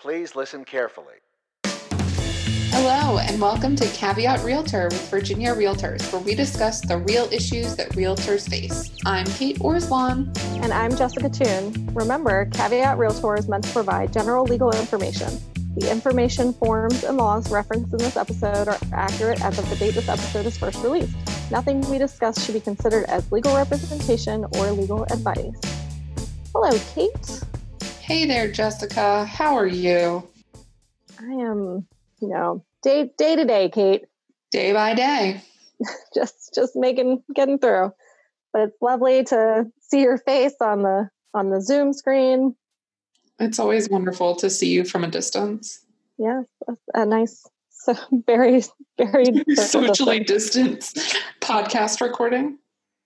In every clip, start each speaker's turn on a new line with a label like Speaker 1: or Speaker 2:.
Speaker 1: Please listen carefully.
Speaker 2: Hello, and welcome to Caveat Realtor with Virginia Realtors, where we discuss the real issues that realtors face. I'm Kate Orswan.
Speaker 3: And I'm Jessica Toon. Remember, Caveat Realtor is meant to provide general legal information. The information, forms, and laws referenced in this episode are accurate as of the date this episode is first released. Nothing we discuss should be considered as legal representation or legal advice. Hello, Kate.
Speaker 2: Hey there, Jessica. How are you?
Speaker 3: I am, you know, day day to day, Kate.
Speaker 2: Day by day.
Speaker 3: just just making getting through. But it's lovely to see your face on the on the Zoom screen.
Speaker 2: It's always wonderful to see you from a distance.
Speaker 3: Yes, a nice, so very, very
Speaker 2: socially distanced podcast recording.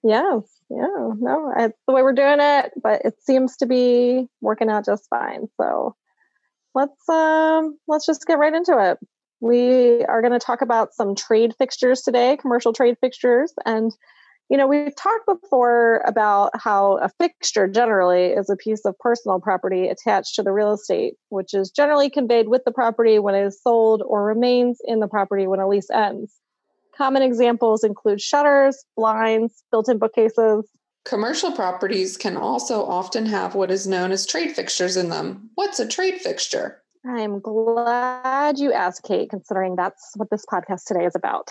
Speaker 3: Yes, yeah, no, it's the way we're doing it, but it seems to be working out just fine. So let's um let's just get right into it. We are going to talk about some trade fixtures today, commercial trade fixtures, and you know we've talked before about how a fixture generally is a piece of personal property attached to the real estate, which is generally conveyed with the property when it is sold or remains in the property when a lease ends. Common examples include shutters, blinds, built in bookcases.
Speaker 2: Commercial properties can also often have what is known as trade fixtures in them. What's a trade fixture?
Speaker 3: I'm glad you asked, Kate, considering that's what this podcast today is about.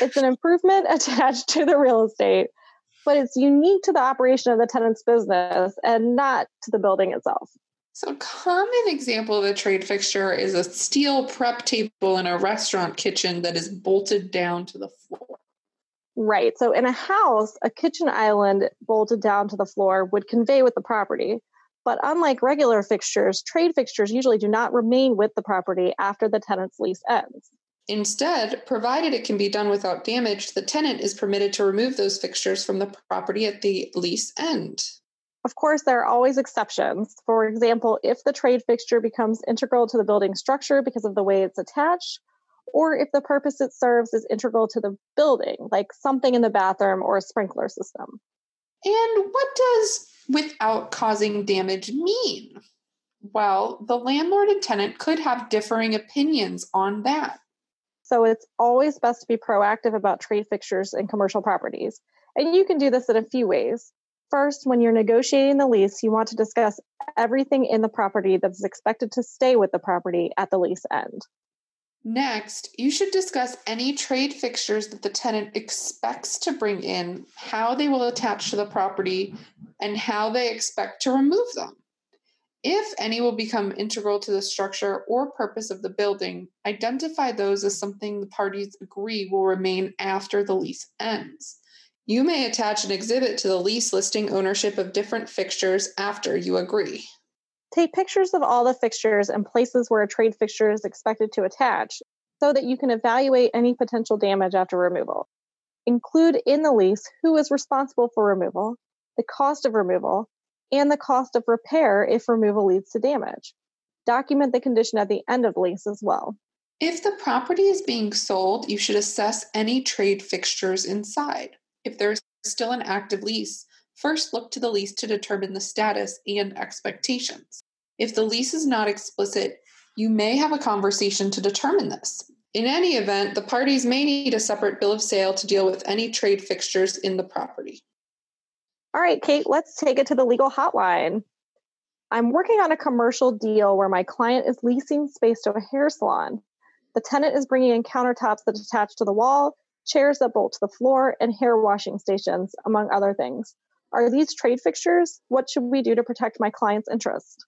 Speaker 3: It's an improvement attached to the real estate, but it's unique to the operation of the tenant's business and not to the building itself.
Speaker 2: So, a common example of a trade fixture is a steel prep table in a restaurant kitchen that is bolted down to the floor.
Speaker 3: Right. So, in a house, a kitchen island bolted down to the floor would convey with the property. But unlike regular fixtures, trade fixtures usually do not remain with the property after the tenant's lease ends.
Speaker 2: Instead, provided it can be done without damage, the tenant is permitted to remove those fixtures from the property at the lease end.
Speaker 3: Of course, there are always exceptions. For example, if the trade fixture becomes integral to the building structure because of the way it's attached, or if the purpose it serves is integral to the building, like something in the bathroom or a sprinkler system.
Speaker 2: And what does without causing damage mean? Well, the landlord and tenant could have differing opinions on that.
Speaker 3: So it's always best to be proactive about trade fixtures in commercial properties. And you can do this in a few ways. First, when you're negotiating the lease, you want to discuss everything in the property that is expected to stay with the property at the lease end.
Speaker 2: Next, you should discuss any trade fixtures that the tenant expects to bring in, how they will attach to the property, and how they expect to remove them. If any will become integral to the structure or purpose of the building, identify those as something the parties agree will remain after the lease ends. You may attach an exhibit to the lease listing ownership of different fixtures after you agree.
Speaker 3: Take pictures of all the fixtures and places where a trade fixture is expected to attach so that you can evaluate any potential damage after removal. Include in the lease who is responsible for removal, the cost of removal, and the cost of repair if removal leads to damage. Document the condition at the end of the lease as well.
Speaker 2: If the property is being sold, you should assess any trade fixtures inside. If there is still an active lease, first look to the lease to determine the status and expectations. If the lease is not explicit, you may have a conversation to determine this. In any event, the parties may need a separate bill of sale to deal with any trade fixtures in the property.
Speaker 3: All right, Kate, let's take it to the legal hotline. I'm working on a commercial deal where my client is leasing space to a hair salon. The tenant is bringing in countertops that attach to the wall chairs that bolt to the floor, and hair washing stations, among other things. Are these trade fixtures? What should we do to protect my client's interest?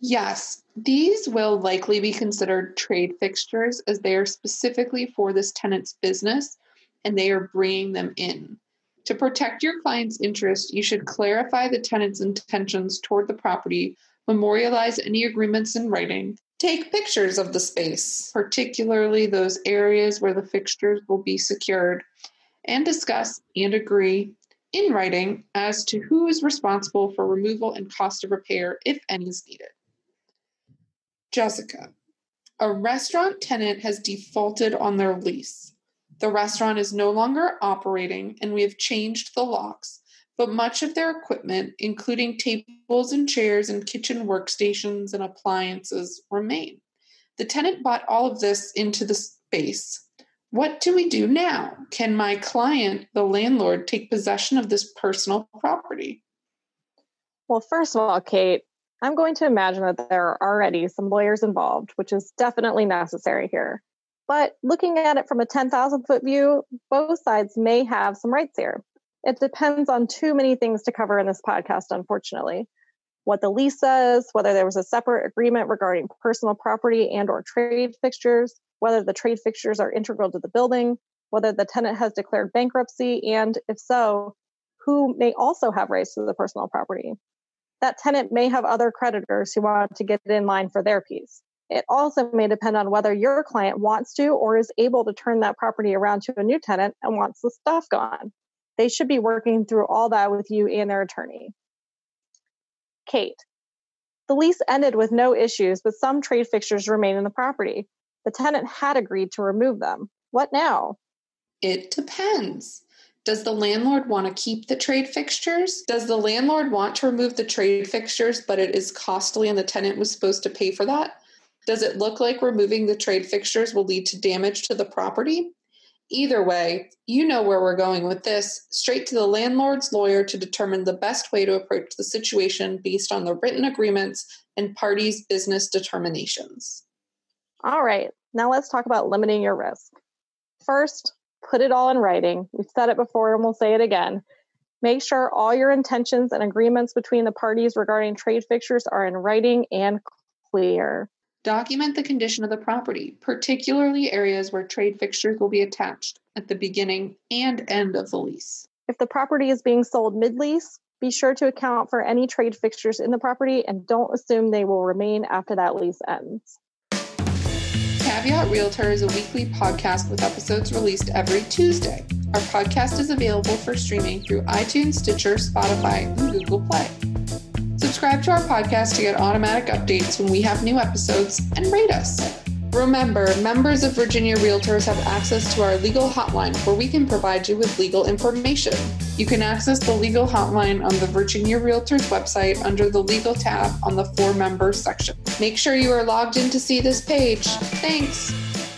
Speaker 2: Yes, these will likely be considered trade fixtures as they are specifically for this tenant's business and they are bringing them in. To protect your client's interest, you should clarify the tenant's intentions toward the property, memorialize any agreements in writing, Take pictures of the space, particularly those areas where the fixtures will be secured, and discuss and agree in writing as to who is responsible for removal and cost of repair, if any is needed. Jessica, a restaurant tenant has defaulted on their lease. The restaurant is no longer operating, and we have changed the locks, but much of their equipment, including tables and chairs and kitchen workstations and appliances, remain. The tenant bought all of this into the space. What do we do now? Can my client, the landlord, take possession of this personal property?
Speaker 3: Well, first of all, Kate, I'm going to imagine that there are already some lawyers involved, which is definitely necessary here. But looking at it from a 10,000 foot view, both sides may have some rights here. It depends on too many things to cover in this podcast, unfortunately. What the lease says, whether there was a separate agreement regarding personal property and or trade fixtures, whether the trade fixtures are integral to the building, whether the tenant has declared bankruptcy, and if so, who may also have rights to the personal property. That tenant may have other creditors who want to get in line for their piece. It also may depend on whether your client wants to or is able to turn that property around to a new tenant and wants the stuff gone. They should be working through all that with you and their attorney. Kate, the lease ended with no issues, but some trade fixtures remain in the property. The tenant had agreed to remove them. What now?
Speaker 2: It depends. Does the landlord want to keep the trade fixtures? Does the landlord want to remove the trade fixtures, but it is costly and the tenant was supposed to pay for that? Does it look like removing the trade fixtures will lead to damage to the property? Either way, you know where we're going with this straight to the landlord's lawyer to determine the best way to approach the situation based on the written agreements and parties' business determinations.
Speaker 3: All right, now let's talk about limiting your risk. First, put it all in writing. We've said it before and we'll say it again. Make sure all your intentions and agreements between the parties regarding trade fixtures are in writing and clear.
Speaker 2: Document the condition of the property, particularly areas where trade fixtures will be attached at the beginning and end of the lease.
Speaker 3: If the property is being sold mid lease, be sure to account for any trade fixtures in the property and don't assume they will remain after that lease ends.
Speaker 2: Caveat Realtor is a weekly podcast with episodes released every Tuesday. Our podcast is available for streaming through iTunes, Stitcher, Spotify, and Google Play. Subscribe to our podcast to get automatic updates when we have new episodes and rate us. Remember, members of Virginia Realtors have access to our legal hotline where we can provide you with legal information. You can access the legal hotline on the Virginia Realtors website under the legal tab on the for members section. Make sure you are logged in to see this page. Thanks.